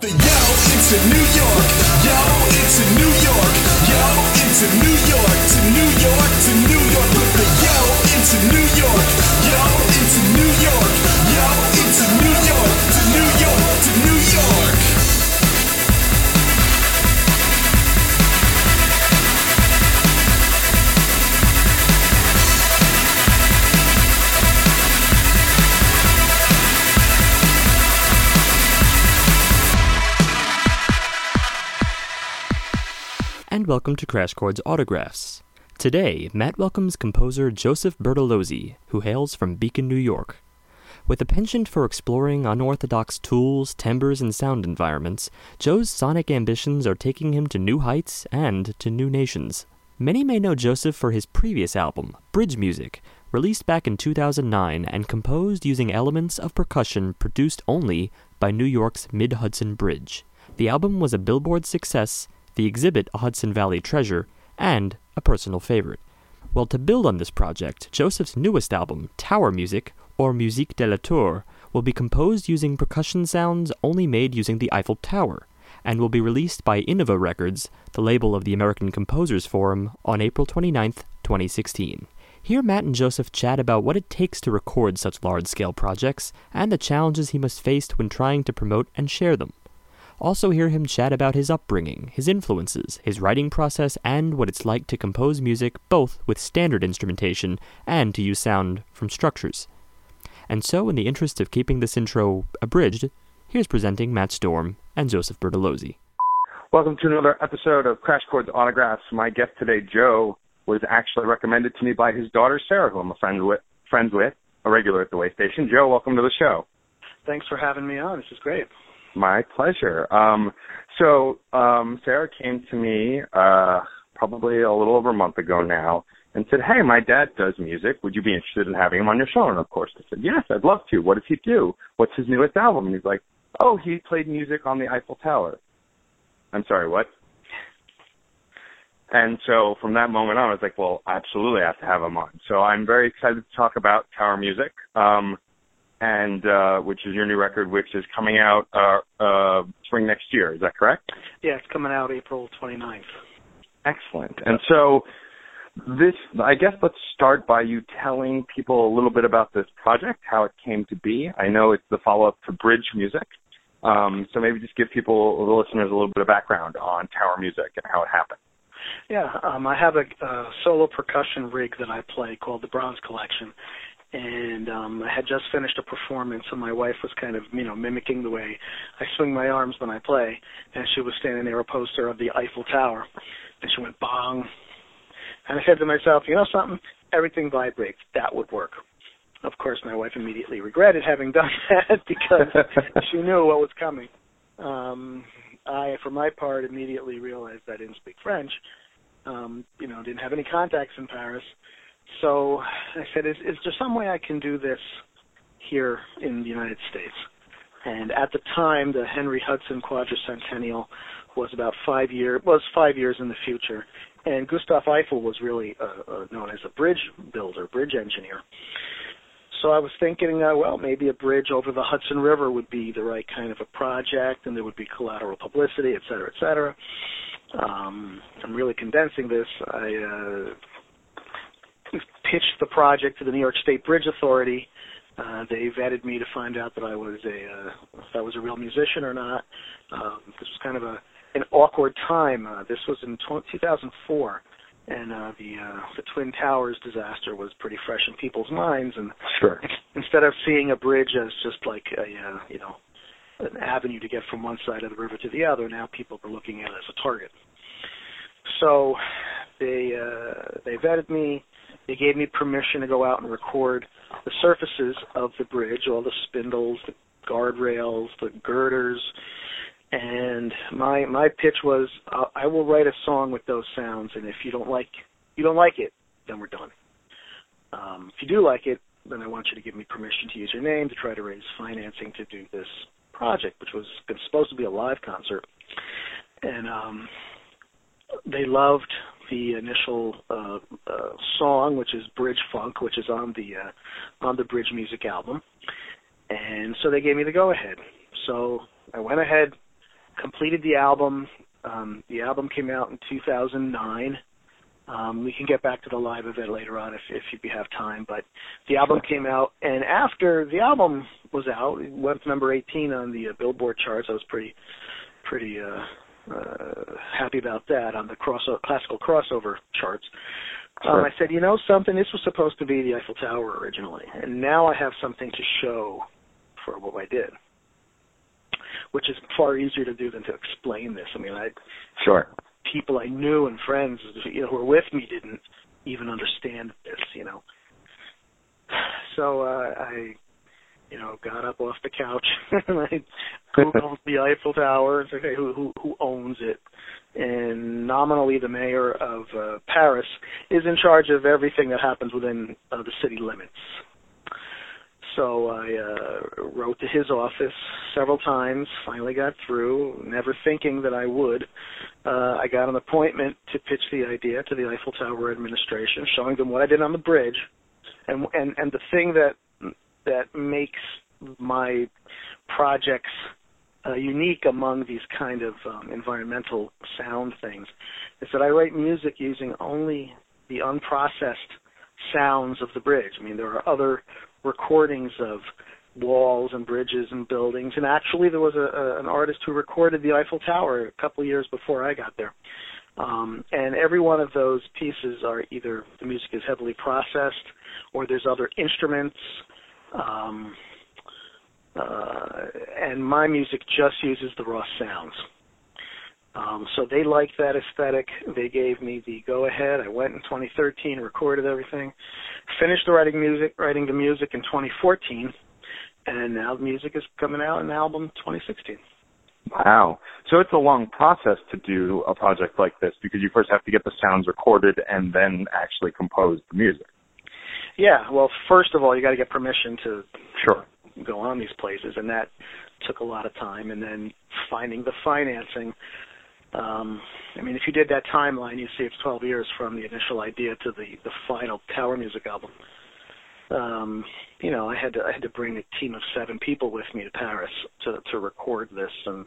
Yo, it's a New York. Yo, it's a New York. Yo, it's a New York. Welcome to Crash Chords Autographs. Today, Matt welcomes composer Joseph Bertolozzi, who hails from Beacon, New York. With a penchant for exploring unorthodox tools, timbres, and sound environments, Joe's sonic ambitions are taking him to new heights and to new nations. Many may know Joseph for his previous album, Bridge Music, released back in 2009 and composed using elements of percussion produced only by New York's Mid Hudson Bridge. The album was a Billboard success the exhibit a Hudson Valley treasure, and a personal favorite. Well, to build on this project, Joseph's newest album, Tower Music, or Musique de la Tour, will be composed using percussion sounds only made using the Eiffel Tower, and will be released by Innova Records, the label of the American Composers Forum, on April 29, 2016. Here, Matt and Joseph chat about what it takes to record such large scale projects and the challenges he must face when trying to promote and share them. Also, hear him chat about his upbringing, his influences, his writing process, and what it's like to compose music both with standard instrumentation and to use sound from structures. And so, in the interest of keeping this intro abridged, here's presenting Matt Storm and Joseph Bertolozzi. Welcome to another episode of Crash Chords Autographs. My guest today, Joe, was actually recommended to me by his daughter Sarah, who I'm a friend with, friends with, a regular at the way station. Joe, welcome to the show. Thanks for having me on. This is great. My pleasure. Um, so um, Sarah came to me uh, probably a little over a month ago now and said, "Hey, my dad does music. Would you be interested in having him on your show?" And of course, I said, "Yes, I'd love to. What does he do? What's his newest album?" And he's like, "Oh, he played music on the Eiffel Tower." I'm sorry, what? And so from that moment on, I was like, well, absolutely, I have to have him on. So I'm very excited to talk about Tower Music. Um, and uh, which is your new record, which is coming out uh, uh, spring next year. Is that correct? Yeah, it's coming out April 29th. Excellent. And so this, I guess, let's start by you telling people a little bit about this project, how it came to be. I know it's the follow-up to Bridge Music. Um, so maybe just give people, the listeners, a little bit of background on Tower Music and how it happened. Yeah, um, I have a, a solo percussion rig that I play called the Bronze Collection, and um I had just finished a performance and my wife was kind of, you know, mimicking the way I swing my arms when I play and she was standing near a poster of the Eiffel Tower and she went bong and I said to myself, you know something, everything vibrates, that would work. Of course my wife immediately regretted having done that because she knew what was coming. Um I for my part immediately realized that I didn't speak French. Um, you know, didn't have any contacts in Paris so I said, is, is there some way I can do this here in the United States? And at the time, the Henry Hudson Quadricentennial was about five year was five years in the future, and Gustav Eiffel was really uh, uh, known as a bridge builder, bridge engineer. So I was thinking, uh, well, maybe a bridge over the Hudson River would be the right kind of a project, and there would be collateral publicity, et cetera, et cetera. Um, I'm really condensing this. I uh, pitched the project to the New York State Bridge Authority. Uh, they vetted me to find out that I was a uh, if I was a real musician or not. Um, this was kind of a an awkward time. Uh, this was in t- 2004, and uh, the uh, the Twin Towers disaster was pretty fresh in people's minds. And sure. instead of seeing a bridge as just like a uh, you know an avenue to get from one side of the river to the other, now people were looking at it as a target. So they uh, they vetted me. They gave me permission to go out and record the surfaces of the bridge, all the spindles, the guardrails, the girders, and my my pitch was uh, I will write a song with those sounds, and if you don't like you don't like it, then we're done. Um, if you do like it, then I want you to give me permission to use your name to try to raise financing to do this project, which was supposed to be a live concert. And um, they loved the initial uh, uh, song, which is Bridge Funk, which is on the uh, on the Bridge Music album, and so they gave me the go ahead. So I went ahead, completed the album. Um, the album came out in 2009. Um, we can get back to the live event later on if if you have time. But the album came out, and after the album was out, it went to number 18 on the uh, Billboard charts. I was pretty pretty uh, uh, happy about that on the cross classical crossover charts. Um, I said, you know something, this was supposed to be the Eiffel Tower originally, and now I have something to show for what I did, which is far easier to do than to explain this. I mean, I sure people I knew and friends you know who were with me didn't even understand this, you know. So uh, I, you know, got up off the couch and I googled the Eiffel Tower and said, okay, who who who owns it? And nominally, the mayor of uh, Paris is in charge of everything that happens within uh, the city limits. So I uh, wrote to his office several times, finally got through, never thinking that I would. Uh, I got an appointment to pitch the idea to the Eiffel Tower administration, showing them what I did on the bridge. And and and the thing that that makes my projects uh, unique among these kind of um, environmental sound things is that I write music using only the unprocessed sounds of the bridge. I mean, there are other recordings of walls and bridges and buildings. And actually, there was a, a, an artist who recorded the Eiffel Tower a couple of years before I got there. Um, and every one of those pieces are either the music is heavily processed, or there's other instruments. Um, uh, and my music just uses the raw sounds. Um, so they liked that aesthetic. They gave me the go ahead. I went in 2013, recorded everything, finished the writing music, writing the music in 2014, and now the music is coming out in the album 2016. Wow. So it's a long process to do a project like this because you first have to get the sounds recorded and then actually compose the music. Yeah, well, first of all, you got to get permission to sure go on these places, and that took a lot of time. And then finding the financing um, I mean, if you did that timeline, you see it's 12 years from the initial idea to the the final Tower Music album. Um, you know, I had to I had to bring a team of seven people with me to Paris to to record this, and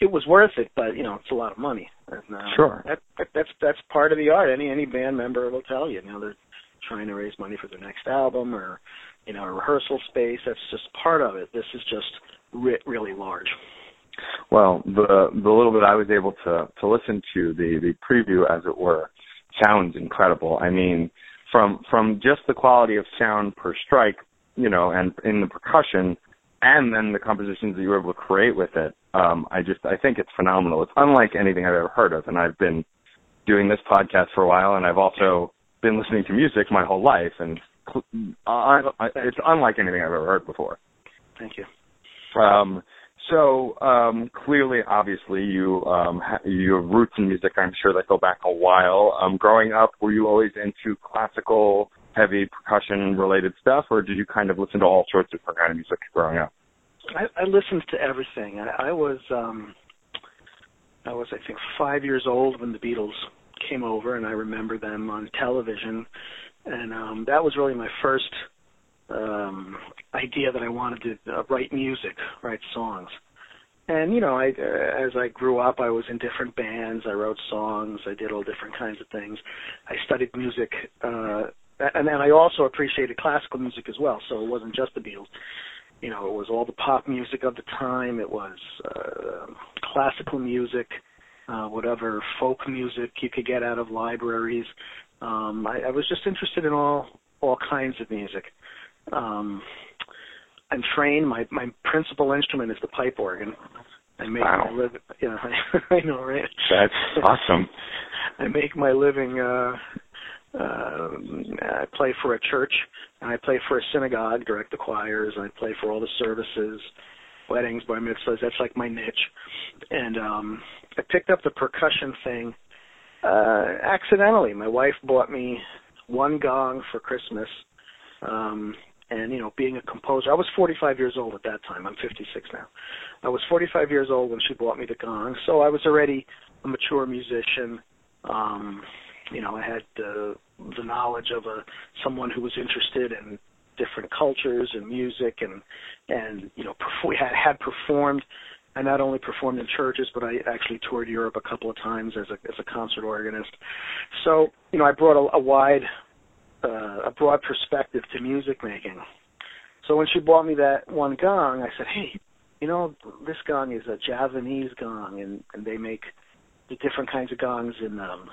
it was worth it. But you know, it's a lot of money. And, uh, sure. That, that that's that's part of the art. Any any band member will tell you. You know, they're trying to raise money for their next album or you know a rehearsal space. That's just part of it. This is just re- really large. Well, the the little bit I was able to to listen to the the preview, as it were, sounds incredible. I mean, from from just the quality of sound per strike, you know, and in the percussion, and then the compositions that you were able to create with it. Um, I just I think it's phenomenal. It's unlike anything I've ever heard of, and I've been doing this podcast for a while, and I've also been listening to music my whole life, and uh, it's unlike anything I've ever heard before. Thank you. Um, so um, clearly, obviously, you um, ha- you have roots in music. I'm sure that go back a while. Um, growing up, were you always into classical, heavy percussion related stuff, or did you kind of listen to all sorts of kind of music growing up? I, I listened to everything. I, I was um, I was I think five years old when the Beatles came over, and I remember them on television, and um, that was really my first um, idea that I wanted to uh, write music, write songs. And you know, I uh, as I grew up, I was in different bands. I wrote songs. I did all different kinds of things. I studied music, uh, and then I also appreciated classical music as well. So it wasn't just the Beatles. You know, it was all the pop music of the time. It was uh, classical music, uh, whatever folk music you could get out of libraries. Um, I, I was just interested in all all kinds of music. Um, I'm trained. My my principal instrument is the pipe organ. I make wow. my living. Yeah, I, I know, right? That's awesome. I make my living. uh uh, I play for a church, and I play for a synagogue, direct the choirs, and I play for all the services, weddings, bar mitzvahs. That's like my niche. And um I picked up the percussion thing uh accidentally. My wife bought me one gong for Christmas. Um and you know being a composer i was 45 years old at that time i'm 56 now i was 45 years old when she bought me the gong so i was already a mature musician um you know i had uh, the knowledge of a someone who was interested in different cultures and music and and you know perf- we had had performed I not only performed in churches, but I actually toured Europe a couple of times as a as a concert organist. So you know, I brought a, a wide, uh, a broad perspective to music making. So when she bought me that one gong, I said, "Hey, you know, this gong is a Javanese gong, and and they make the different kinds of gongs in um,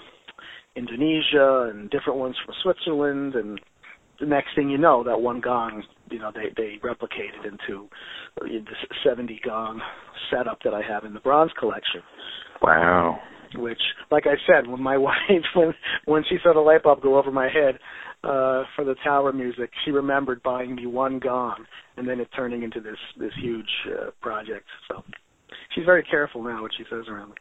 Indonesia and different ones from Switzerland and the next thing you know, that one gong, you know, they they replicated into this 70 gong setup that I have in the bronze collection. Wow. Which, like I said, when my wife when when she saw the light bulb go over my head uh for the tower music, she remembered buying me one gong and then it turning into this this huge uh, project. So she's very careful now what she says around me.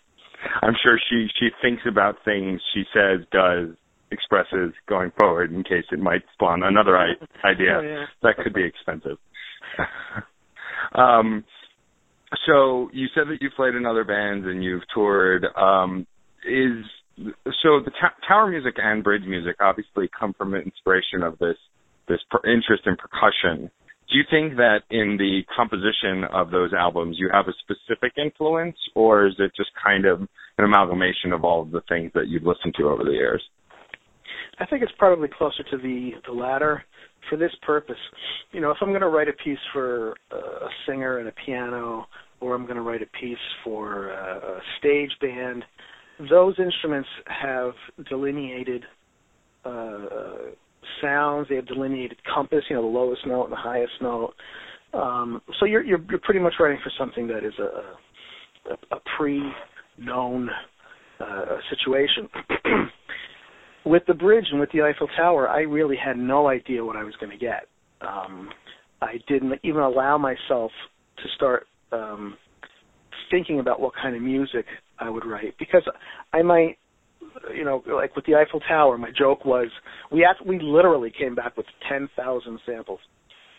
I'm sure she she thinks about things she says, does, expresses going forward in case it might spawn another I- idea Oh, yeah. that could be expensive. um, so you said that you played in other bands and you've toured. Um, is so the ta- tower music and bridge music obviously come from an inspiration of this this per- interest in percussion. Do you think that in the composition of those albums you have a specific influence, or is it just kind of an amalgamation of all of the things that you've listened to over the years? I think it's probably closer to the the latter. For this purpose, you know, if I'm going to write a piece for a singer and a piano, or I'm going to write a piece for a, a stage band, those instruments have delineated uh, sounds. They have delineated compass. You know, the lowest note and the highest note. Um, so you're, you're you're pretty much writing for something that is a a, a pre-known uh, situation. with the bridge and with the Eiffel Tower, I really had no idea what I was going to get. Um, I didn't even allow myself to start um, thinking about what kind of music I would write because I might, you know, like with the Eiffel Tower, my joke was we act- we literally came back with ten thousand samples,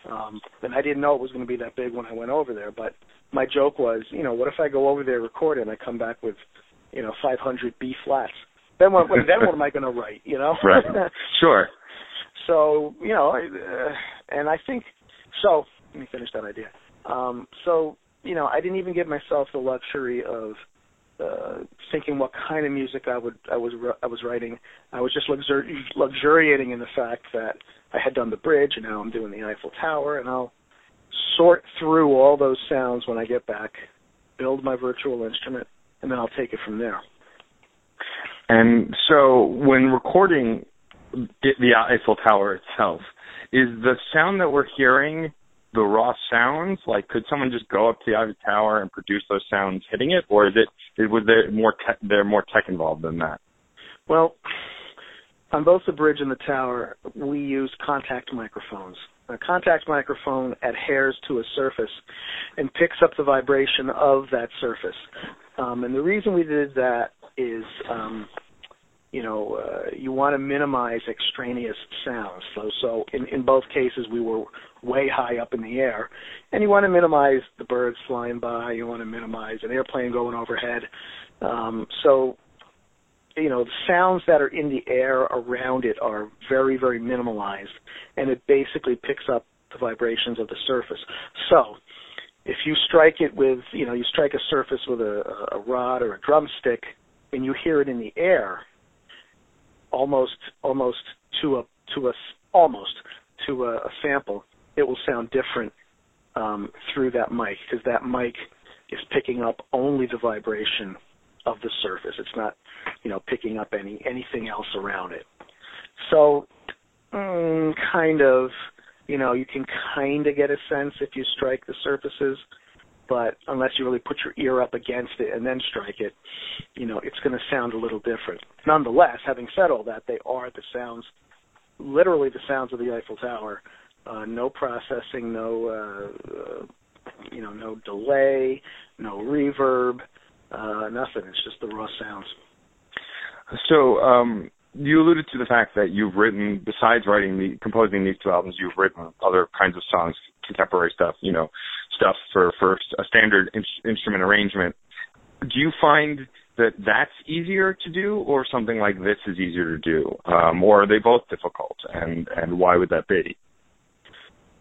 um, and I didn't know it was going to be that big when I went over there. But my joke was, you know, what if I go over there record it and I come back with, you know, 500 B flats? Then what? then what am I going to write? You know? Right. Sure. so you know, I- uh, and I think so. Let me finish that idea. Um, so you know, I didn't even give myself the luxury of uh, thinking what kind of music I would I was I was writing. I was just luxur- luxuriating in the fact that I had done the bridge and now I'm doing the Eiffel Tower, and I'll sort through all those sounds when I get back, build my virtual instrument, and then I'll take it from there. And so when recording the Eiffel Tower itself, is the sound that we're hearing the raw sounds? Like, could someone just go up to the Eiffel Tower and produce those sounds hitting it, or is it was there more tech, there more tech involved than that? Well, on both the bridge and the tower, we use contact microphones. A contact microphone adheres to a surface and picks up the vibration of that surface. Um, and the reason we did that is, um, you know, uh, you want to minimize extraneous sounds. So, so in, in both cases, we were way high up in the air, and you want to minimize the birds flying by. You want to minimize an airplane going overhead. Um, so you know, the sounds that are in the air around it are very, very minimalized, and it basically picks up the vibrations of the surface. So, if you strike it with, you know, you strike a surface with a, a rod or a drumstick, and you hear it in the air, almost, almost to a, to a, almost to a, a sample, it will sound different um, through that mic because that mic is picking up only the vibration of the surface. It's not, you know, picking up any anything else around it. So, mm, kind of, you know, you can kind of get a sense if you strike the surfaces, but unless you really put your ear up against it and then strike it, you know, it's going to sound a little different. Nonetheless, having said all that, they are the sounds, literally the sounds of the Eiffel Tower. Uh, no processing, no, uh, uh, you know, no delay, no reverb uh, nothing. It's just the raw sounds. So, um, you alluded to the fact that you've written, besides writing the composing these two albums, you've written other kinds of songs, contemporary stuff, you know, stuff for for a standard in- instrument arrangement. Do you find that that's easier to do, or something like this is easier to do, um, or are they both difficult, and and why would that be?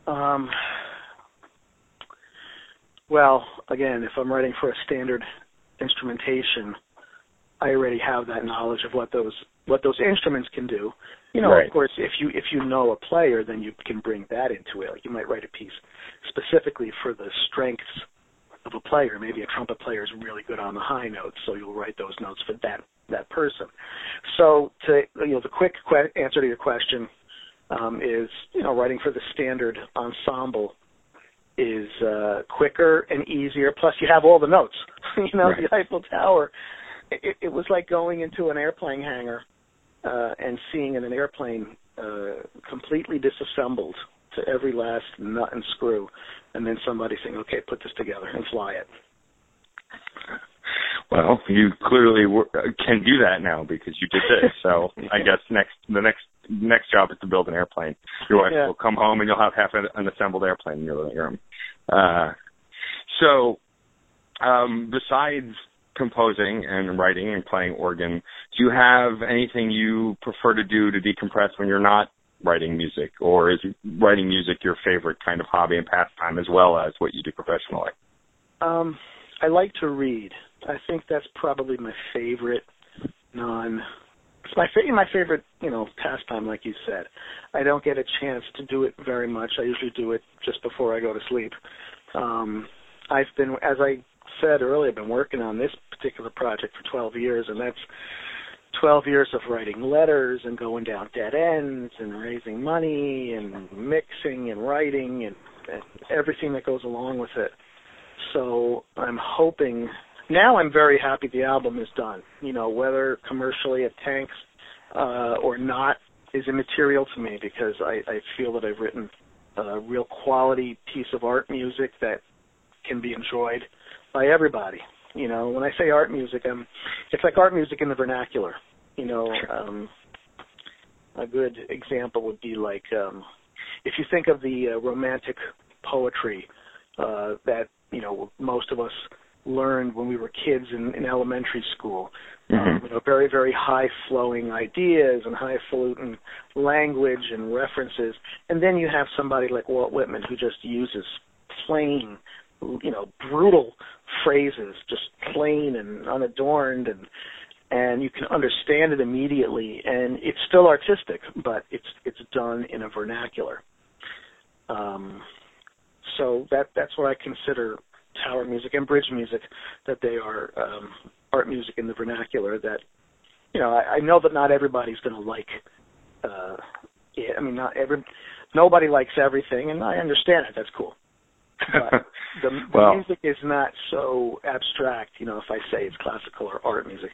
Um, Well, again, if I'm writing for a standard instrumentation, I already have that knowledge of what those what those instruments can do. You know, Right. of course, if you if you know a player, then you can bring that into it. Like you might write a piece specifically for the strengths of a player. Maybe a trumpet player is really good on the high notes, so you'll write those notes for that that person. So, to you know, the quick que- answer to your question um, is, you know, writing for the standard ensemble is uh, quicker and easier. Plus, you have all the notes. you know, Right. the Eiffel Tower. It, it was like going into an airplane hangar uh, and seeing an airplane uh, completely disassembled to every last nut and screw, and then somebody saying, "Okay, put this together and fly it." Well, you clearly were, uh, can do that now because you did this. So I guess next the next next job is to build an airplane. Your wife Yeah. will come home and you'll have half an, an assembled airplane in your living room. Uh, so, um, besides composing and writing and playing organ, do you have anything you prefer to do to decompress when you're not writing music, or is writing music your favorite kind of hobby and pastime as well as what you do professionally? Um, I like to read. I think that's probably my favorite non. It's my fa- my favorite, you know, pastime, like you said. I don't get a chance to do it very much. I usually do it just before I go to sleep. Um, I've been, as I said earlier, I've been working on this particular project for 12 years, and that's 12 years of writing letters and going down dead ends and raising money and mixing and writing and, and everything that goes along with it. So I'm hoping now I'm very happy the album is done. You know, whether commercially it tanks uh, or not is immaterial to me because I, I feel that I've written a real quality piece of art music that can be enjoyed by everybody. You know, when I say art music, I'm it's like art music in the vernacular. You know, um, a good example would be like um, if you think of the uh, romantic poetry uh, that you know most of us learned when we were kids in, in elementary school. Um, you know, very very high flowing ideas and highfalutin language and references, and then you have somebody like Walt Whitman who just uses plain, you know, brutal phrases, just plain and unadorned and and you can understand it immediately and it's still artistic but it's it's done in a vernacular. Um so that that's what i consider tower music and bridge music that they are um art music in the vernacular that you know i, I know that not everybody's going to like uh yeah, i mean not every nobody likes everything and i understand it. That's cool but the, the music is not so abstract. You know, if I say it's classical or art music,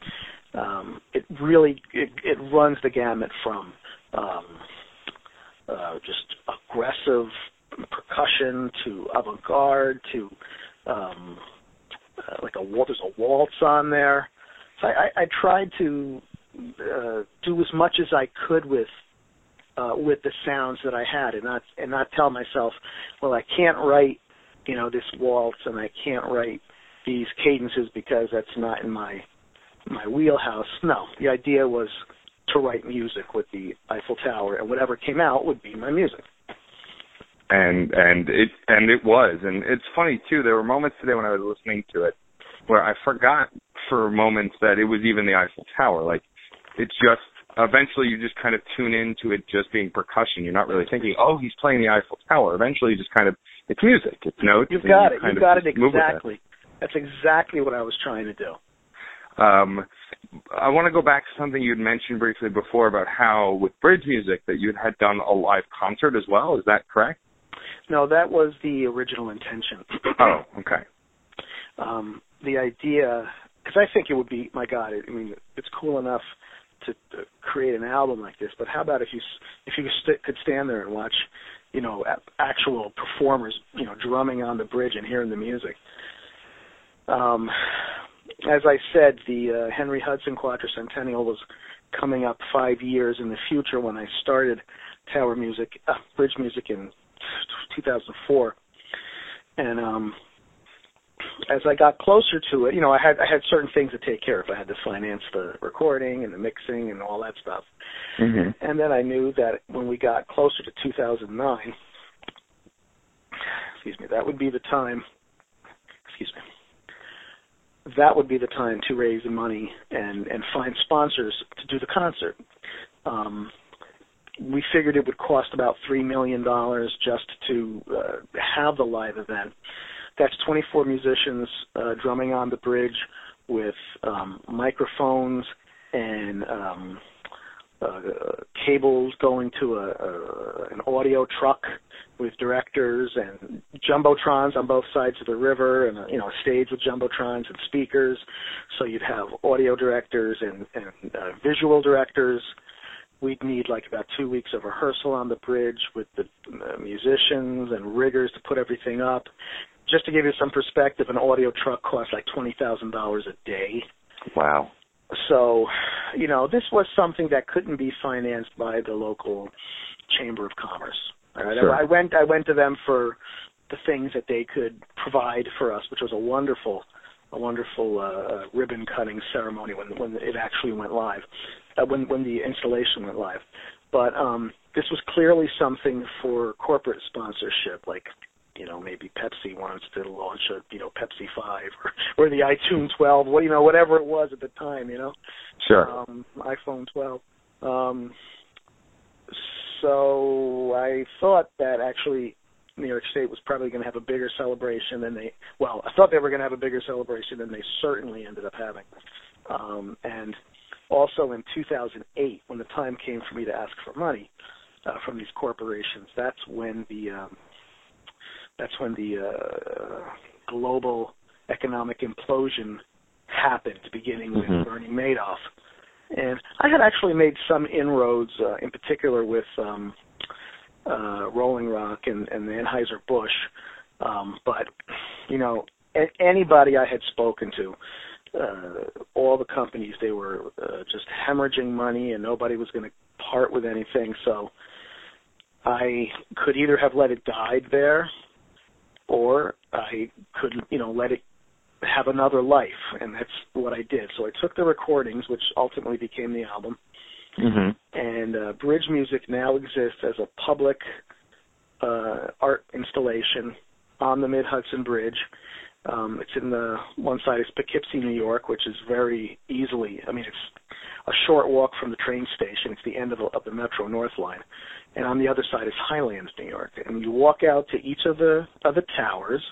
um, it really it, it runs the gamut from um, uh, just aggressive percussion to avant-garde to um, uh, like a there's a waltz on there. So I, I, I tried to uh, do as much as I could with uh, with the sounds that I had, and not and not tell myself, well, I can't write, you know, this waltz, and I can't write these cadences because that's not in my my wheelhouse. No, the idea was to write music with the Eiffel Tower, and whatever came out would be my music. and and it and it was and it's funny too there were moments today when i was listening to it where i forgot for moments that it was even the eiffel tower like it's just eventually you just kind of tune into it just being percussion you're not really thinking oh he's playing the eiffel tower eventually you just kind of it's music it's notes You've got you it. You've got it just move with exactly. That's exactly what I was trying to do. Um, I want to go back to something you'd mentioned briefly before about how with bridge music that you had done a live concert as well. Is that correct? No, that was the original intention. Oh, okay. um, the idea, because I think it would be, my God, I mean, it's cool enough to, to create an album like this. But how about if you if you st- could stand there and watch, you know, actual performers, you know, drumming on the bridge and hearing the music. Um, as I said, the uh, Henry Hudson Quadricentennial was coming up five years in the future when I started Tower Music, uh, Bridge Music in 2004, and um, as I got closer to it, you know, I had I had certain things to take care of. I had to finance the recording and the mixing and all that stuff. hmm And then I knew that when we got closer to 2009, excuse me, that would be the time excuse me, that would be the time to raise the money and and find sponsors to do the concert. Um, we figured it would cost about three million dollars just to uh, have the live event. That's 24 musicians uh, drumming on the bridge with um, microphones and um, uh, cables going to a, a an audio truck with directors and jumbotrons on both sides of the river, and a, you know a stage with jumbotrons and speakers. So you'd have audio directors and, and uh, visual directors. We'd need like about two weeks of rehearsal on the bridge with the uh, musicians and riggers to put everything up. Just to give you some perspective, an audio truck costs like twenty thousand dollars a day. Wow. So, you know, this was something that couldn't be financed by the local chamber of commerce. All right? Sure. I went I went to them for the things that they could provide for us, which was a wonderful a wonderful uh, ribbon cutting ceremony when when it actually went live, uh, when when the installation went live. But um, this was clearly something for corporate sponsorship, like you know maybe Pepsi wants to launch a you know Pepsi Five or or the iTunes 12, what you know whatever it was at the time, you know, Sure. um, iPhone 12. Um, so I thought that actually New York State was probably going to have a bigger celebration than they. Well, I thought they were going to have a bigger celebration than they certainly ended up having. Um, and also in 2008, when the time came for me to ask for money uh, from these corporations, that's when the um, that's when the uh, global economic implosion happened, beginning with Mhm. Bernie Madoff. And I had actually made some inroads, uh, in particular with um, uh, Rolling Rock and, and the Anheuser Busch. Um, but you know, a- anybody I had spoken to, uh, all the companies, they were uh, just hemorrhaging money, and nobody was going to part with anything. So I could either have let it die there, or I could, you know, let it have another life, and that's what I did. So I took the recordings, which ultimately became the album, Mhm. and uh, Bridge Music now exists as a public uh, art installation on the Mid Hudson Bridge. Um, it's in the one side is Poughkeepsie, New York, which is very easily. I mean, it's a short walk from the train station. It's the end of the, of the Metro North line, and on the other side is Highlands, New York. And you walk out to each of the of the towers.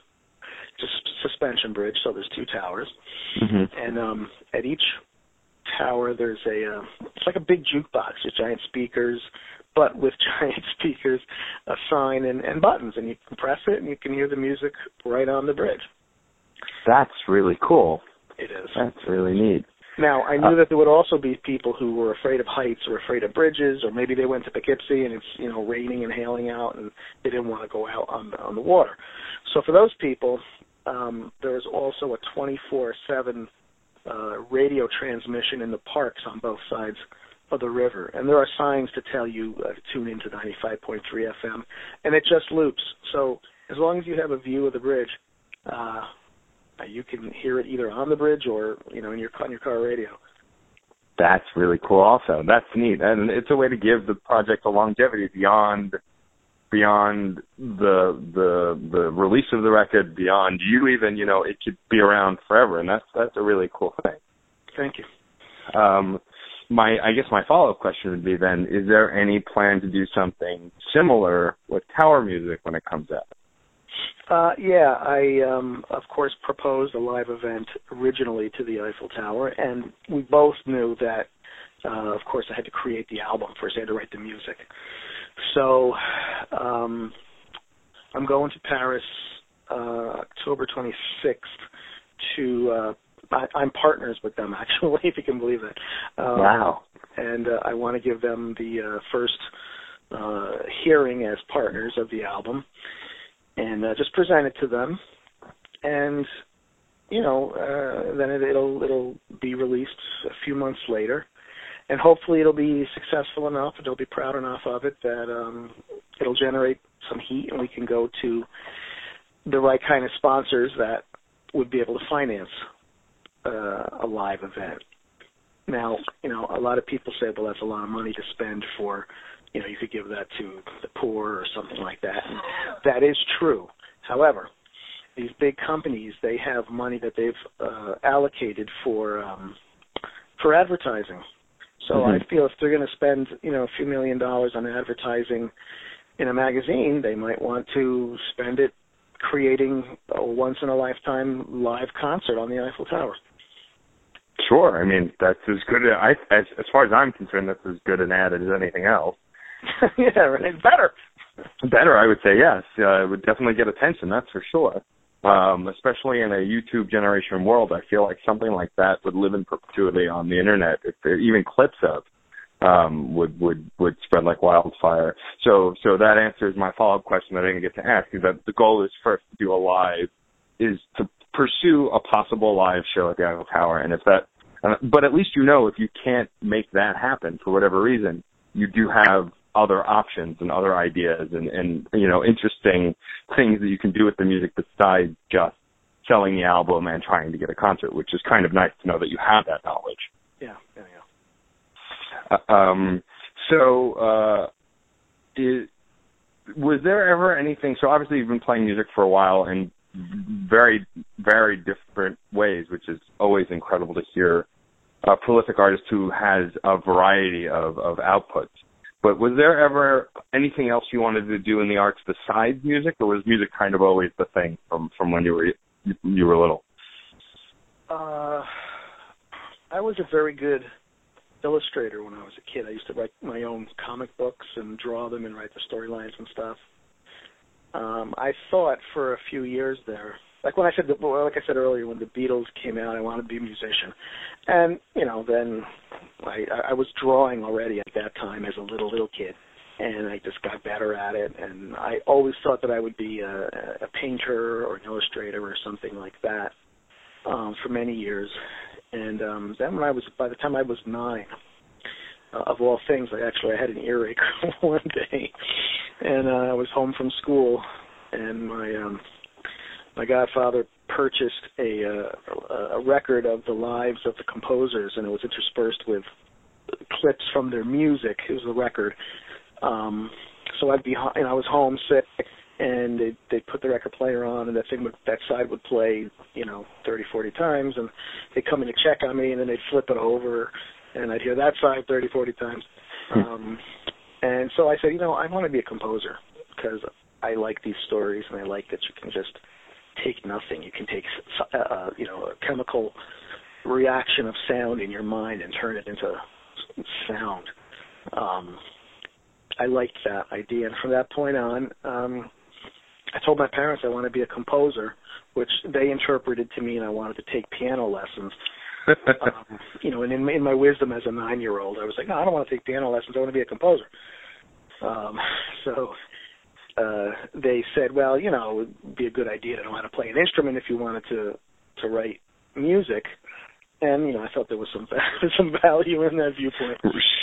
S- suspension bridge, so there's two towers Mhm. and um at each tower there's a uh, it's like a big jukebox with giant speakers but with giant speakers a sign and, and buttons and you can press it and you can hear the music right on the bridge That's really cool. it is That's really neat. now i knew that there would also be people who were afraid of heights or afraid of bridges or maybe they went to poughkeepsie and it's you know raining and hailing out and they didn't want to go out on the on the water so for those people um there's also a 24 7 uh, radio transmission in the parks on both sides of the river, and there are signs to tell you uh, to tune into 95.3 FM, and it just loops. So as long as you have a view of the bridge, uh, you can hear it either on the bridge or you know in your on your car radio. That's really cool. Also, that's neat, and it's a way to give the project a longevity beyond beyond the the the release of the record, beyond you even. You know, it could be around forever, and that's that's a really cool thing. Thank you. Um, my I guess my follow up question would be then: Is there any plan to do something similar with Tower Music when it comes out? Uh, yeah, I um, of course proposed a live event originally to the Eiffel Tower, and we both knew that, uh, of course, I had to create the album first. I had to write the music. So, um, I'm going to Paris uh, October 26th to. Uh, I, I'm partners with them actually, if you can believe that. Um, wow. and uh, I want to give them the uh, first uh, hearing as partners of the album, and uh, just present it to them, and you know, uh, then it, it'll it'll be released a few months later, and hopefully it'll be successful enough, and they'll be proud enough of it that um, it'll generate some heat, and we can go to the right kind of sponsors that would be able to finance uh, a live event. Now, you know, a lot of people say, well, that's a lot of money to spend for, you know, you could give that to the poor or something like that. And that is true. However, these big companies they have money that they've uh, allocated for um, for advertising. So Mhm. I feel if they're going to spend you know a few million dollars on advertising in a magazine, they might want to spend it creating a once in a lifetime live concert on the Eiffel Tower. Sure. I mean, that's as good. A, I, as as far as I'm concerned, that's as good an ad as anything else. yeah, right. Better. Better, I would say yes. Uh, it would definitely get attention. That's for sure. Um, especially in a YouTube generation world, I feel like something like that would live in perpetuity on the internet. If even clips of um, would would would spread like wildfire. So so that answers my follow up question that I didn't get to ask. Is that the goal is first to do a live, is to pursue a possible live show at the Eiffel Tower, and if that, uh, but at least you know if you can't make that happen for whatever reason, you do have other options and other ideas and and you know interesting things that you can do with the music besides just selling the album and trying to get a concert, which is kind of nice to know that you have that knowledge. Yeah, yeah, yeah. Uh, um, so, uh, is, was there ever anything? So obviously you've been playing music for a while in very, very different ways, which is always incredible to hear a prolific artist who has a variety of, of outputs. But was there ever anything else you wanted to do in the arts besides music, or was music kind of always the thing from from when you were you were little? Uh, I was a very good illustrator when I was a kid. I used to write my own comic books and draw them and write the storylines and stuff. Um, I thought for a few years there, like when I said, the, like I said earlier, when the Beatles came out, I wanted to be a musician, and you know, then I, I was drawing already at that time as a little little kid, and I just got better at it. And I always thought that I would be a, a painter or an illustrator or something like that um, for many years. And um, then when I was, by the time I was nine, uh, of all things, I actually I had an earache one day, and uh, I was home from school, and my um, my godfather purchased a uh, a record of the lives of the composers, and it was interspersed with clips from their music. It was the record. Um, so I'd be, ho- and I was homesick, and they they put the record player on, and that thing would that side would play, you know, thirty, forty times, and they'd come in to check on me, and then they'd flip it over, and I'd hear that side thirty, forty times. Um, and so I said, you know, I want to be a composer because I like these stories, and I like that you can just take nothing. You can take, uh, uh, you know, a chemical reaction of sound in your mind and turn it into sound. Um, I liked that idea, and from that point on, um, I told my parents I want to be a composer, which they interpreted to mean I wanted to take piano lessons. um, you know, and in, in my wisdom as a nine-year-old, I was like, no, I don't want to take piano lessons. I want to be a composer. Um, so uh, they said, well, you know, it would be a good idea to know how to play an instrument if you wanted to to write music. And you know, I thought there was some some value in that viewpoint.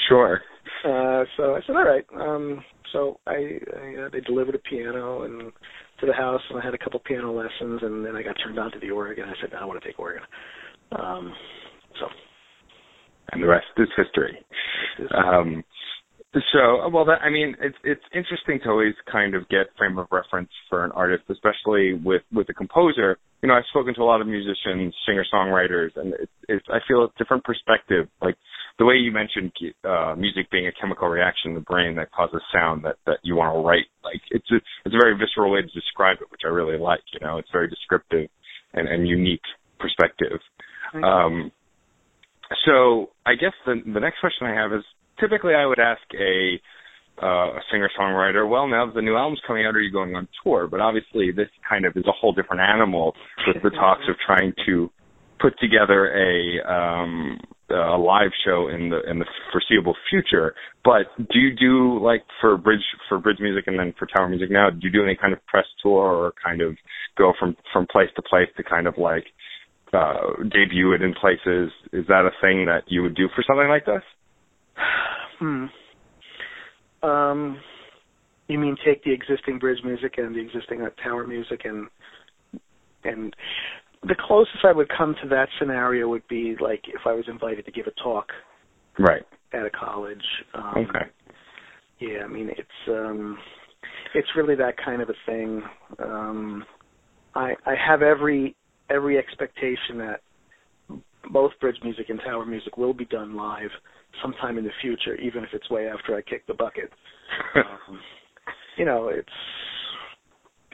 Sure. Uh, so I said, all right. Um, so I, I uh, they delivered a piano and to the house, and I had a couple piano lessons, and then I got turned on to the organ. I said, I want to take organ. Um, so And the rest is history. Um, so, well, that, I mean, it's it's interesting to always kind of get frame of reference for an artist, especially with with a composer. You know, I've spoken to a lot of musicians, singer songwriters, and it's, it's I feel a different perspective. Like the way you mentioned uh, music being a chemical reaction in the brain that causes sound that that you want to write. Like it's a it's a very visceral way to describe it, which I really like. You know, it's very descriptive and and unique perspective. Um, so I guess the the next question I have is typically I would ask a uh, a singer songwriter, well, now that the new album's coming out, are you going on tour? But obviously, this kind of is a whole different animal with the talks of trying to put together a um a live show in the in the foreseeable future. But do you do like for bridge for bridge music and then for tower music now? Do you do any kind of press tour or kind of go from from place to place to kind of like uh debut it in places? Is that a thing that you would do for something like this? Hmm. Um, you mean take the existing bridge music and the existing uh, tower music and and the closest I would come to that scenario would be like if I was invited to give a talk Right. at a college. Um, Okay. Yeah, I mean it's um it's really that kind of a thing. Um I I have every every expectation that both bridge music and tower music will be done live sometime in the future, even if it's way after I kick the bucket. um, you know, it's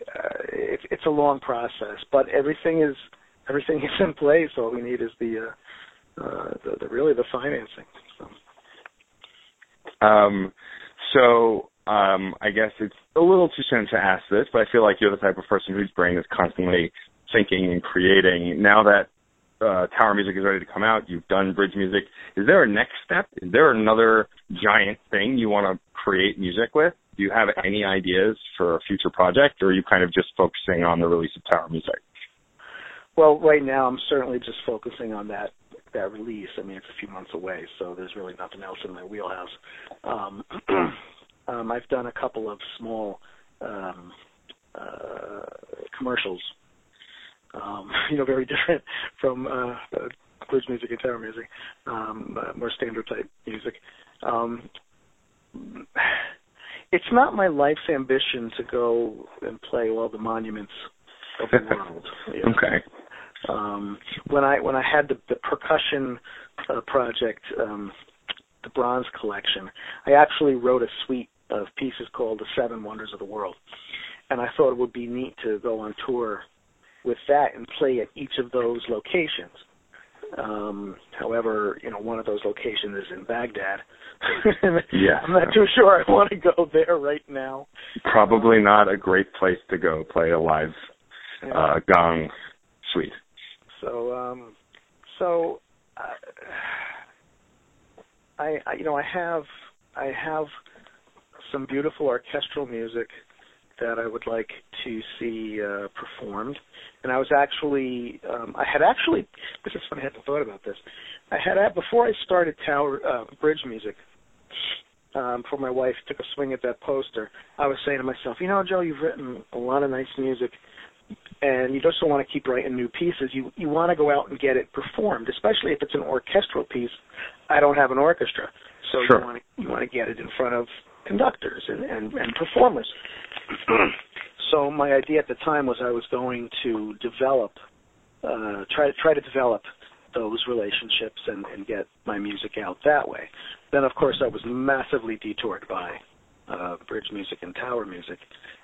uh, it's it's a long process, but everything is everything is in place. All we need is the uh, uh, the, the really the financing. So. Um, so um, I guess it's a little too soon to ask this, but I feel like you're the type of person whose brain is constantly thinking and creating. Now that uh, Tower Music is ready to come out, you've done bridge music. Is there a next step? Is there another giant thing you want to create music with? Do you have any ideas for a future project, or are you kind of just focusing on the release of Tower Music? Well, right now I'm certainly just focusing on that that release. I mean, it's a few months away, so there's really nothing else in my wheelhouse. Um, um, I've done a couple of small um, uh, commercials. Um, you know, very different from uh, uh, blues music and tower music, um, uh, more standard type music. Um, it's not my life's ambition to go and play all the monuments of the world. You know? Okay. Um, when I when I had the, the percussion uh, project, um, the Bronze Collection, I actually wrote a suite of pieces called the Seven Wonders of the World, and I thought it would be neat to go on tour with that and play at each of those locations. Um, however, you know, one of those locations is in Baghdad. yeah. I'm not too sure I want to go there right now. Probably not a great place to go play a live Yeah. uh, gong suite. So, um, so uh, I, I, you know, I have, I have some beautiful orchestral music that I would like to see uh, performed. And I was actually, um, I had actually, this is funny, I hadn't thought about this. I had before I started tower uh, bridge music. Um, before my wife took a swing at that poster, I was saying to myself, you know, Joe, you've written a lot of nice music, and you just don't want to keep writing new pieces. You you want to go out and get it performed, especially if it's an orchestral piece. I don't have an orchestra, so Sure. you want to you want to get it in front of conductors and and, and performers. so my idea at the time was I was going to develop, uh, try try to develop those relationships and, and get my music out that way. Then of course I was massively detoured by uh, bridge music and tower music,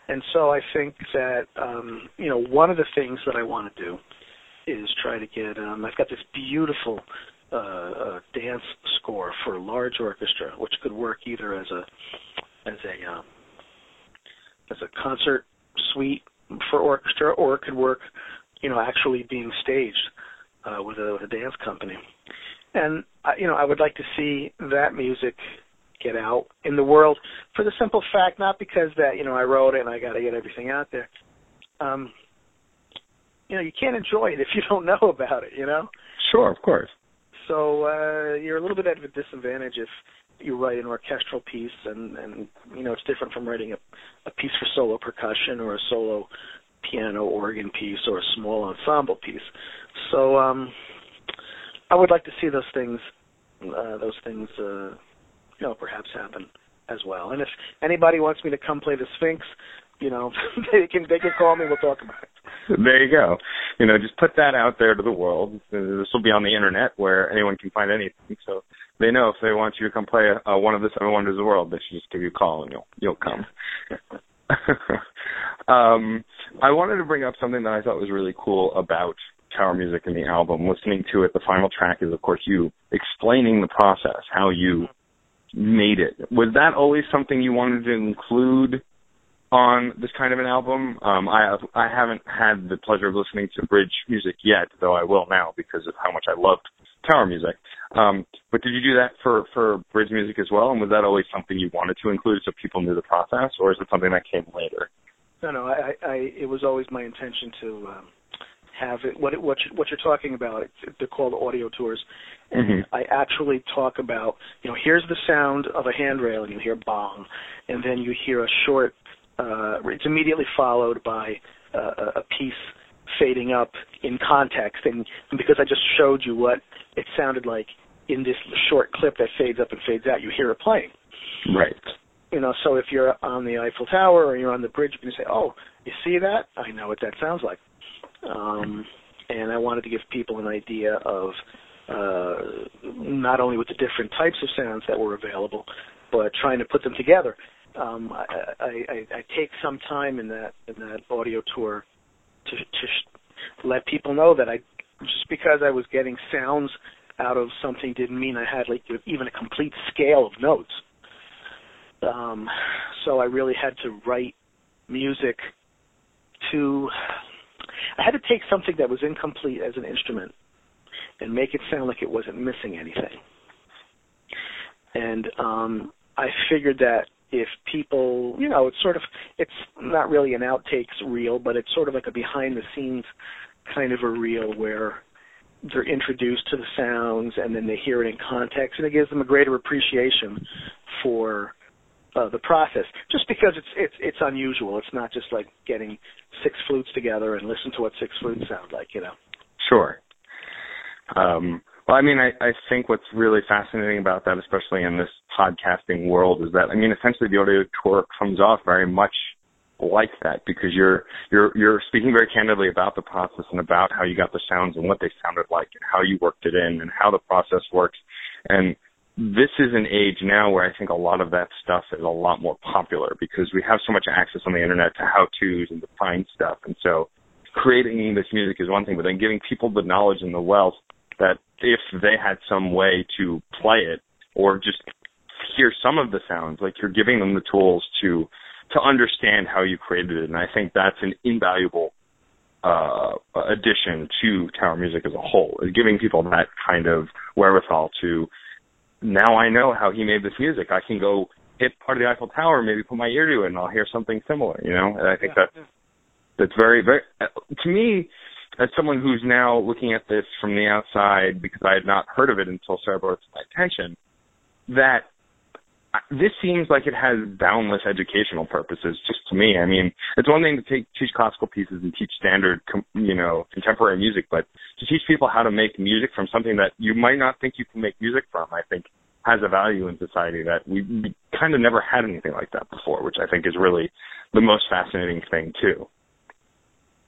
and so I think that um, you know one of the things that I want to do is try to get. Um, I've got this beautiful uh, uh, dance score for a large orchestra, which could work either as a as a um, as a concert suite for orchestra, or it could work, you know, actually being staged uh, with a with a dance company. And uh, you know, I would like to see that music get out in the world for the simple fact, not because that you know I wrote it and I got to get everything out there. Um, you know, you can't enjoy it if you don't know about it. You know. Sure, of course. So uh, you're a little bit at a disadvantage if you write an orchestral piece, and and you know it's different from writing a, a piece for solo percussion or a solo piano organ piece or a small ensemble piece. So um, I would like to see those things, uh, those things, uh, you know, perhaps happen as well. And if anybody wants me to come play the Sphinx, you know, they can they can call me. We'll talk about it. There you go. You know, just put that out there to the world. This will be on the internet where anyone can find anything. So they know if they want you to come play uh, one of the seven wonders of the world, they should just give you a call and you'll you'll come. um, I wanted to bring up something that I thought was really cool about Tower Music and the album. Listening to it, the final track is of course you explaining the process, how you made it. Was that always something you wanted to include on this kind of an album? Um, I have, I haven't had the pleasure of listening to bridge music yet, though I will now because of how much I loved Tower Music. Um, but did you do that for for bridge music as well? And was that always something you wanted to include so people knew the process, or is it something that came later? No, no. I, I, it was always my intention to um, have it. What, what, you, what you're talking about? They're called audio tours. And Mhm. I actually talk about, you know, here's the sound of a handrail, and you hear bong, and then you hear a short. Uh, it's immediately followed by uh, a- piece fading up in context, and, and because I just showed you what it sounded like in this short clip that fades up and fades out, you hear it playing Right. you know, so if you're on the Eiffel Tower or you're on the bridge, you can say, "Oh, you see that? I know what that sounds like." um, and I wanted to give people an idea of uh, not only with the different types of sounds that were available, but trying to put them together. Um, I, I, I, take some time in that in that audio tour to to let people know that I just because I was getting sounds out of something didn't mean I had like even a complete scale of notes. Um, so I really had to write music to. I had to take something that was incomplete as an instrument and make it sound like it wasn't missing anything. And um, I figured that if people, you know, it's sort of, it's not really an outtakes reel, but it's sort of like a behind the scenes kind of a reel where they're introduced to the sounds and then they hear it in context and it gives them a greater appreciation for uh, the process. Just because it's it's it's unusual. It's not just like getting six flutes together and listen to what six flutes sound like you know? Sure. Um well i mean i i think what's really fascinating about that especially in this podcasting world is that i mean essentially the audio tour comes off very much like that because you're you're you're speaking very candidly about the process and about how you got the sounds and what they sounded like and how you worked it in and how the process works. And this is an age now where I think a lot of that stuff is a lot more popular because we have so much access on the internet to how to's and to find stuff. And so creating this music is one thing but then giving people the knowledge and the wealth that if they had some way to play it or just hear some of the sounds like you're giving them the tools to to understand how you created it. And I think that's an invaluable uh, addition to tower music as a whole, is giving people that kind of wherewithal to now I know how he made this music. I can go hit part of the Eiffel Tower, maybe put my ear to it, and I'll hear something similar. You know, and I think yeah, that's that's very very uh, to me as someone who's now looking at this from the outside because I had not heard of it until Sarah brought it to my attention. That this seems like it has boundless educational purposes just to me i mean it's one thing to take teach classical pieces and teach standard you know contemporary music but to teach people how to make music from something that you might not think you can make music from i think has a value in society that we, kind of never had anything like that before which i think is really the most fascinating thing too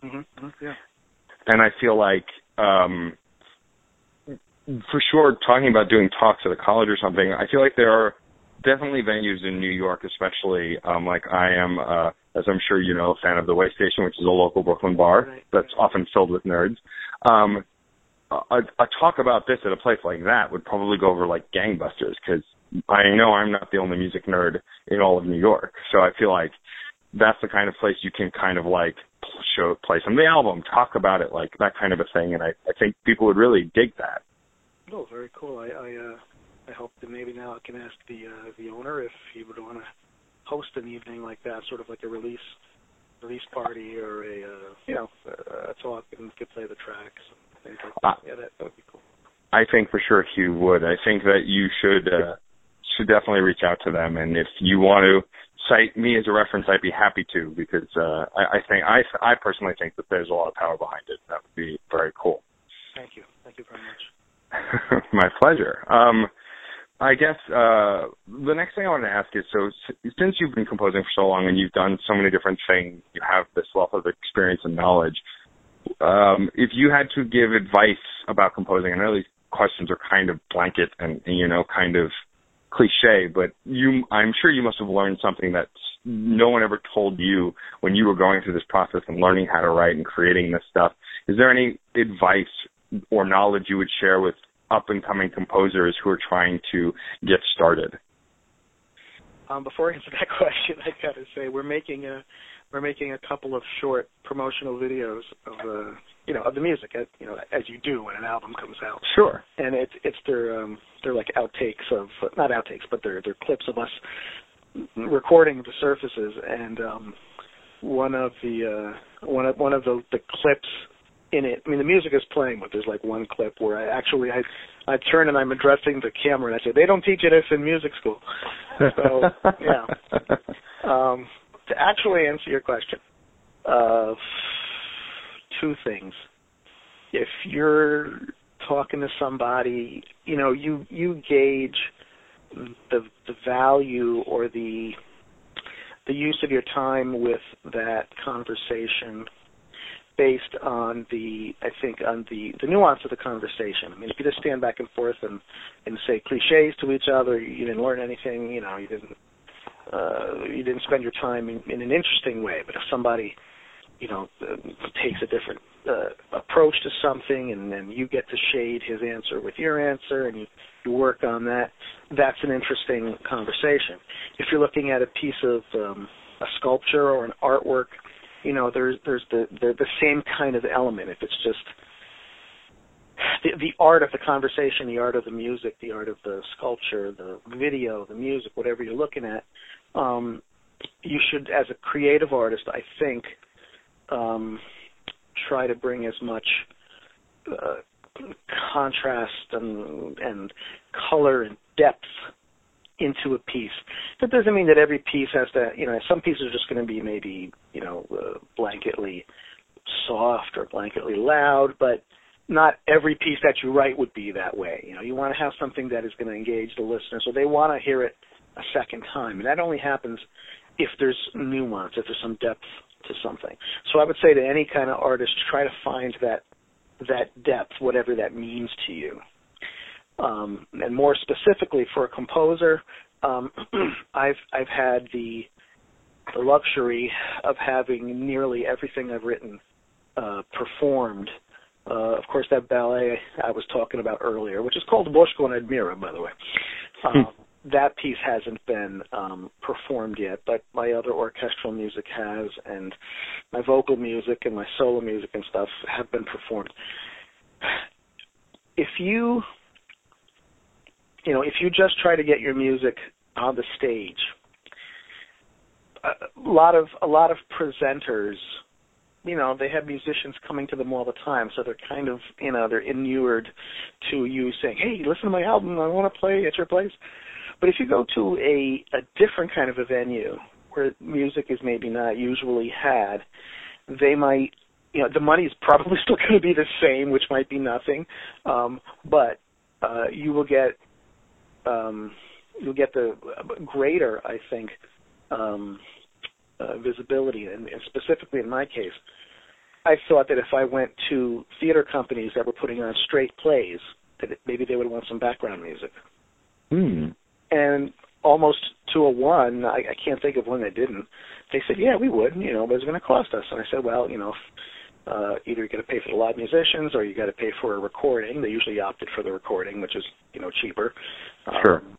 mm-hmm. yeah and i feel like um for sure talking about doing talks at a college or something i feel like there are definitely venues in New York, especially um, like I am, uh, as I'm sure you know, a fan of the Way Station, which is a local Brooklyn bar right. that's often filled with nerds. Um, a, a talk about this at a place like that would probably go over like gangbusters because I know I'm not the only music nerd in all of New York, so I feel like that's the kind of place you can kind of like show play some of the album, talk about it, like that kind of a thing, and I, I think people would really dig that. Oh, very cool. I, I uh I hope that maybe now I can ask the uh, the owner if he would want to host an evening like that, sort of like a release release party or a uh, you know a talk and could play the tracks and like that. Uh, yeah, that, that would be cool. I think for sure he would. I think that you should uh, should definitely reach out to them, and if you want to cite me as a reference, I'd be happy to because uh, I, I think I I personally think that there's a lot of power behind it. That would be very cool. Thank you. Thank you very much. My pleasure. Um, I guess uh, the next thing I want to ask is so since you've been composing for so long and you've done so many different things, you have this wealth of experience and knowledge. Um, if you had to give advice about composing, I know these questions are kind of blanket and, and you know kind of cliche, but you, I'm sure you must have learned something that no one ever told you when you were going through this process and learning how to write and creating this stuff. Is there any advice or knowledge you would share with up and coming composers who are trying to get started? Um, before I answer that question, I got to say we're making a we're making a couple of short promotional videos of the you know of the music, as, you know as you do when an album comes out. Sure. And it's it's their um, they're like outtakes of not outtakes, but they're they're clips of us recording the surfaces and um one of the uh one of one of the the clips in it. I mean, the music is playing, but there's like one clip where I actually I I turn and I'm addressing the camera and I say they don't teach you this in music school. So yeah. Um, to actually answer your question, uh, two things. If you're talking to somebody, you know, you you gauge the the value or the the use of your time with that conversation based on the I think on the the nuance of the conversation. I mean, if you just stand back and forth and and say cliches to each other, you didn't learn anything. You know, you didn't uh, you didn't spend your time in, in an interesting way. But if somebody you know uh, takes a different uh, approach to something, and then you get to shade his answer with your answer, and you you work on that, that's an interesting conversation. If you're looking at a piece of um, a sculpture or an artwork you know there's there's the the, the same kind of element if it's just the, the art of the conversation, the art of the music, the art of the sculpture, the video, the music, whatever you're looking at, um, you should, as a creative artist, I think, um, try to bring as much uh, contrast and, and color and depth into a piece. That doesn't mean that every piece has to, you know, some pieces are just going to be maybe, you know, uh, blanketly soft or blanketly loud, but not every piece that you write would be that way. You know, you want to have something that is going to engage the listener, so they want to hear it a second time, and that only happens if there's nuance, if there's some depth to something. So I would say to any kind of artist, try to find that that depth, whatever that means to you. Um, and more specifically for a composer, um, I've I've had the the luxury of having nearly everything I've written uh, performed. Uh, of course, that ballet I was talking about earlier, which is called Boško and Admira, by the way. Um, that piece hasn't been um, performed yet, but my other orchestral music has, and my vocal music and my solo music and stuff have been performed. If you you know, if you just try to get your music on the stage, a lot of a lot of presenters, you know, they have musicians coming to them all the time, so they're kind of, you know, they're inured to you saying, "Hey, listen to my album. I want to play at your place." But if you go to a a different kind of a venue where music is maybe not usually had, they might, you know, the money is probably still going to be the same, which might be nothing, um, but uh, you will get um, you'll get the greater, I think, um, uh, visibility. And, and specifically in my case, I thought that if I went to theater companies that were putting on straight plays, that maybe they would want some background music. Hmm. And almost to a one, I, I can't think of one that didn't. They said, "Yeah, we would," you know, but it's going to cost us. And I said, "Well, you know, uh, either you got to pay for the live musicians or you got to pay for a recording. They usually opted for the recording, which is you know cheaper. Sure. Um,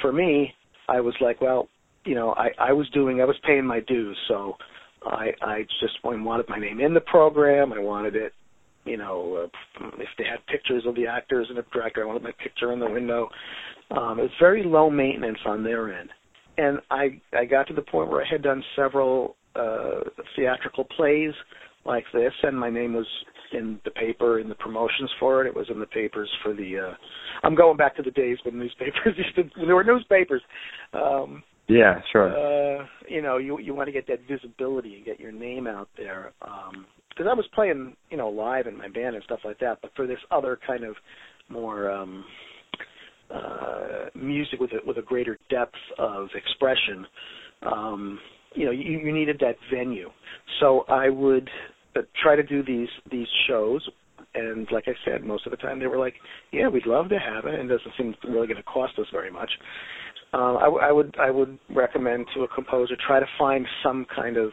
for me, I was like, well, you know, I I was doing, I was paying my dues, so I I just wanted my name in the program. I wanted it, you know, uh, if they had pictures of the actors and the director, I wanted my picture in the window. Um, it's very low maintenance on their end, and I I got to the point where I had done several uh theatrical plays like this, and my name was in the paper in the promotions for it. It was in the papers for the. uh I'm going back to the days when newspapers used to. When there were newspapers. Um, yeah, sure. Uh, you know, you you want to get that visibility and get your name out there. Um, because I was playing, you know, live in my band and stuff like that. But for this other kind of more um, uh, music with a with a greater depth of expression, um, you know, you, you needed that venue. So I would try to do these these shows and like I said, most of the time they were like, "Yeah, we'd love to have it, and it doesn't seem really going to cost us very much." I, I would I would recommend to a composer try to find some kind of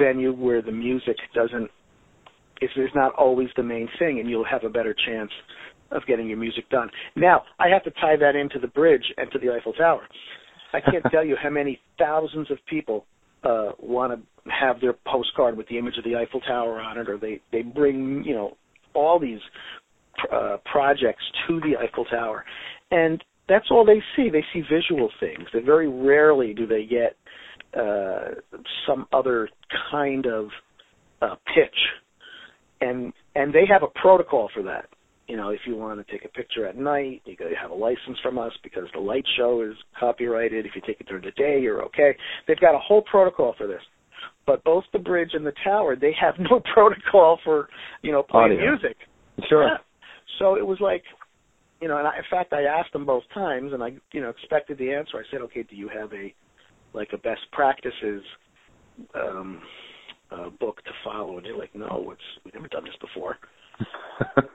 venue where the music doesn't is is not always the main thing, and you'll have a better chance of getting your music done. Now, I have to tie that into the bridge and to the Eiffel Tower. I can't tell you how many thousands of people uh, want to have their postcard with the image of the Eiffel Tower on it, or they they bring you know all these uh, projects to the Eiffel Tower, and that's all they see. They see visual things. They very rarely do they get uh, some other kind of uh, pitch, and and they have a protocol for that you know, if you want to take a picture at night, you got to have a license from us because the light show is copyrighted. If you take it during the day, you're okay. They've got a whole protocol for this. But both the bridge and the tower, they have no protocol for, you know, playing Audio. music. Sure. Yeah. So it was like, you know, and I, in fact, I asked them both times, and I, you know, expected the answer. I said, okay, do you have a, like a best practices, um, uh, book to follow, and they're like, no, it's we've never done this before.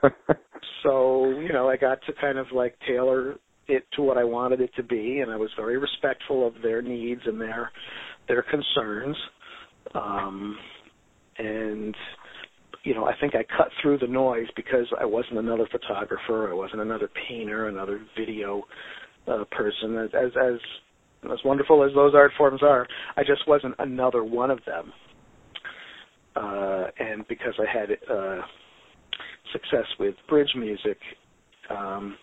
so you know, I got to kind of like tailor it to what I wanted it to be, and I was very respectful of their needs and their their concerns. Um, and you know, I think I cut through the noise because I wasn't another photographer, I wasn't another painter, another video uh, person. As as as as wonderful as those art forms are, I just wasn't another one of them. Uh, and because I had uh, success with bridge music, um,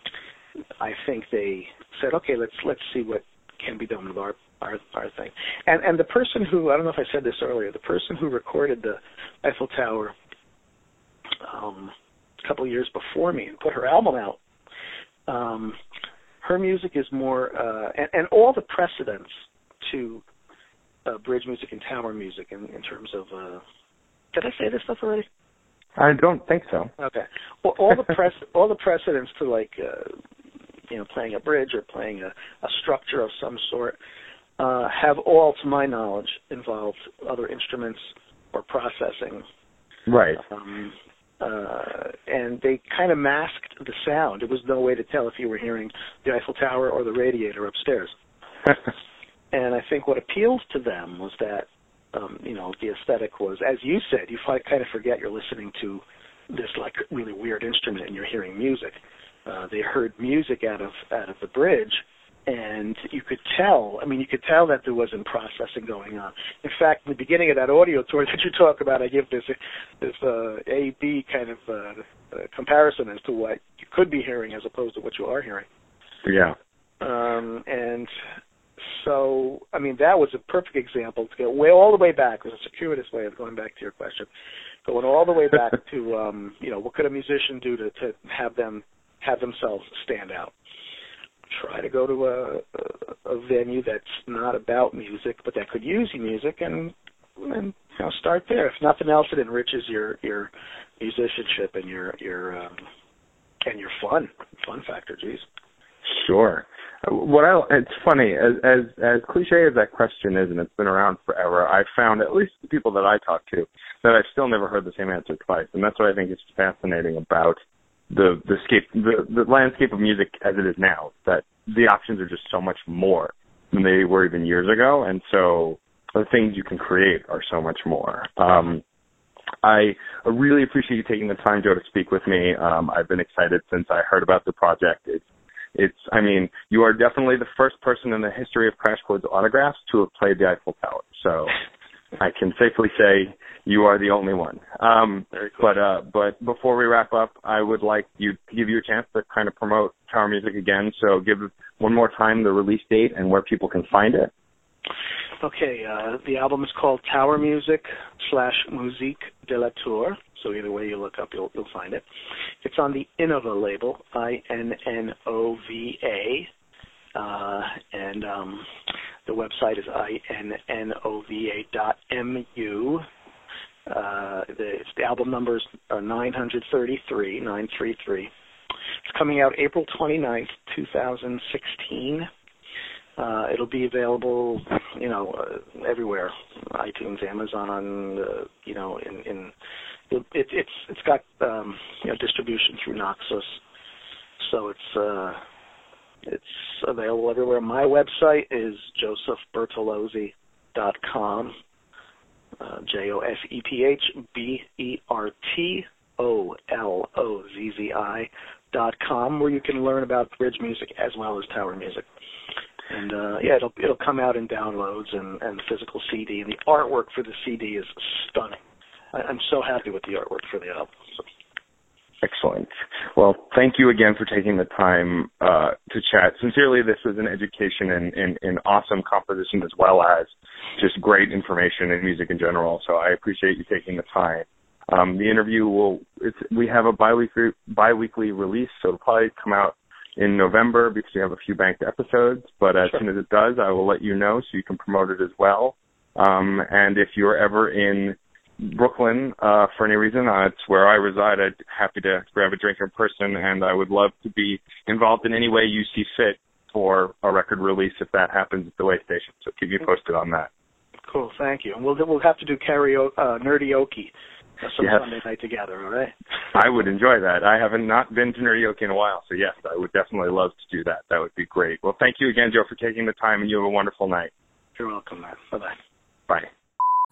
I think they said, okay, let's let's see what can be done with our our our thing. And and the person who I don't know if I said this earlier, the person who recorded the Eiffel Tower um, a couple of years before me and put her album out. Um, her music is more, uh, and, and all the precedents to uh, bridge music and tower music in, in terms of. Uh, did I say this stuff already? I don't think so. Okay. Well, all the press, all the precedents to like, uh, you know, playing a bridge or playing a, a structure of some sort, uh, have all, to my knowledge, involved other instruments or processing. Right. Um, uh, and they kind of masked the sound. It was no way to tell if you were hearing the Eiffel Tower or the radiator upstairs. and I think what appealed to them was that, um, you know, the aesthetic was, as you said, you fi- kind of forget you're listening to this like really weird instrument and you're hearing music. Uh, they heard music out of out of the bridge, and you could tell. I mean, you could tell that there wasn't processing going on. In fact, in the beginning of that audio tour that you talk about, I give this this uh, A B kind of uh, uh, comparison as to what you could be hearing as opposed to what you are hearing. Yeah. Um, and so, I mean, that was a perfect example to go way all the way back. It was a circuitous way of going back to your question, going all the way back to, um, you know, what could a musician do to to have them have themselves stand out? Try to go to a, a, venue that's not about music, but that could use music, and and you know start there. If nothing else, it enriches your your musicianship and your your um, and your fun fun factor. Geez. Sure. What I it's funny as as as cliche as that question is, and it's been around forever. I found at least the people that I talk to that I've still never heard the same answer twice, and that's what I think is fascinating about the the scape the the landscape of music as it is now that the options are just so much more than they were even years ago and so the things you can create are so much more um I really appreciate you taking the time, Joe, to speak with me. Um, I've been excited since I heard about the project. It's, it's, I mean, you are definitely the first person in the history of Crash Chords autographs to have played the Eiffel Tower. So I can safely say you are the only one. Um, but uh, but before we wrap up, I would like you to give you a chance to kind of promote Tower Music again. So give one more time the release date and where people can find it. Okay, uh, the album is called Tower Music slash Musique de la Tour. So either way you look up, you'll you'll find it. It's on the Innova label, I N N O V A, uh, and um, the website is innova dot mu. Uh, the, the album numbers are 933, 933. It's coming out April 29th, 2016. Uh, it'll be available, you know, uh, everywhere, iTunes, Amazon, uh, you know, in, in it, it, it's it's got um, you know distribution through Naxos, so it's uh, it's available everywhere. My website is josephbertolozzi.com. Uh, J O S E P H B E R T O L O Z Z I dot com, where you can learn about bridge music as well as tower music. And uh, yeah, it'll it'll come out in downloads and and physical CD. And the artwork for the CD is stunning. I, I'm so happy with the artwork for the album. So. Excellent. Well, thank you again for taking the time uh, to chat. Sincerely, this was an education in, in, in awesome composition as well as just great information in music in general. So I appreciate you taking the time. Um, the interview will it's, we have a biweekly biweekly release, so it'll probably come out in November because we have a few banked episodes. But as Sure. soon as it does, I will let you know so you can promote it as well. Um, and if you're ever in Brooklyn uh, for any reason, uh, it's where I reside. I'd happy to grab a drink in person, and I would love to be involved in any way you see fit for a record release if that happens at the way station. So keep me posted on that. Cool, thank you. And we'll we'll have to do karaoke, uh, nerdioke uh, some Yes. Sunday night together. All right. I would enjoy that. I haven't not been to Nerdioke in a while, so yes, I would definitely love to do that. That would be great. Well, thank you again, Joe, for taking the time, and you have a wonderful night. You're welcome, man. Bye bye. Bye.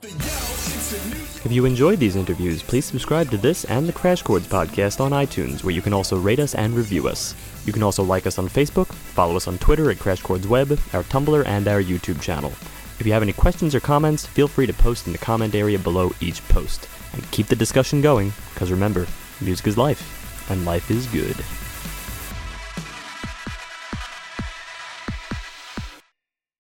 If you enjoyed these interviews, please subscribe to this and the Crash Chords podcast on iTunes, where you can also rate us and review us. You can also like us on Facebook, follow us on Twitter at Crash Chords Web, our Tumblr, and our YouTube channel. If you have any questions or comments, feel free to post in the comment area below each post. And keep the discussion going, because remember, music is life, and life is good.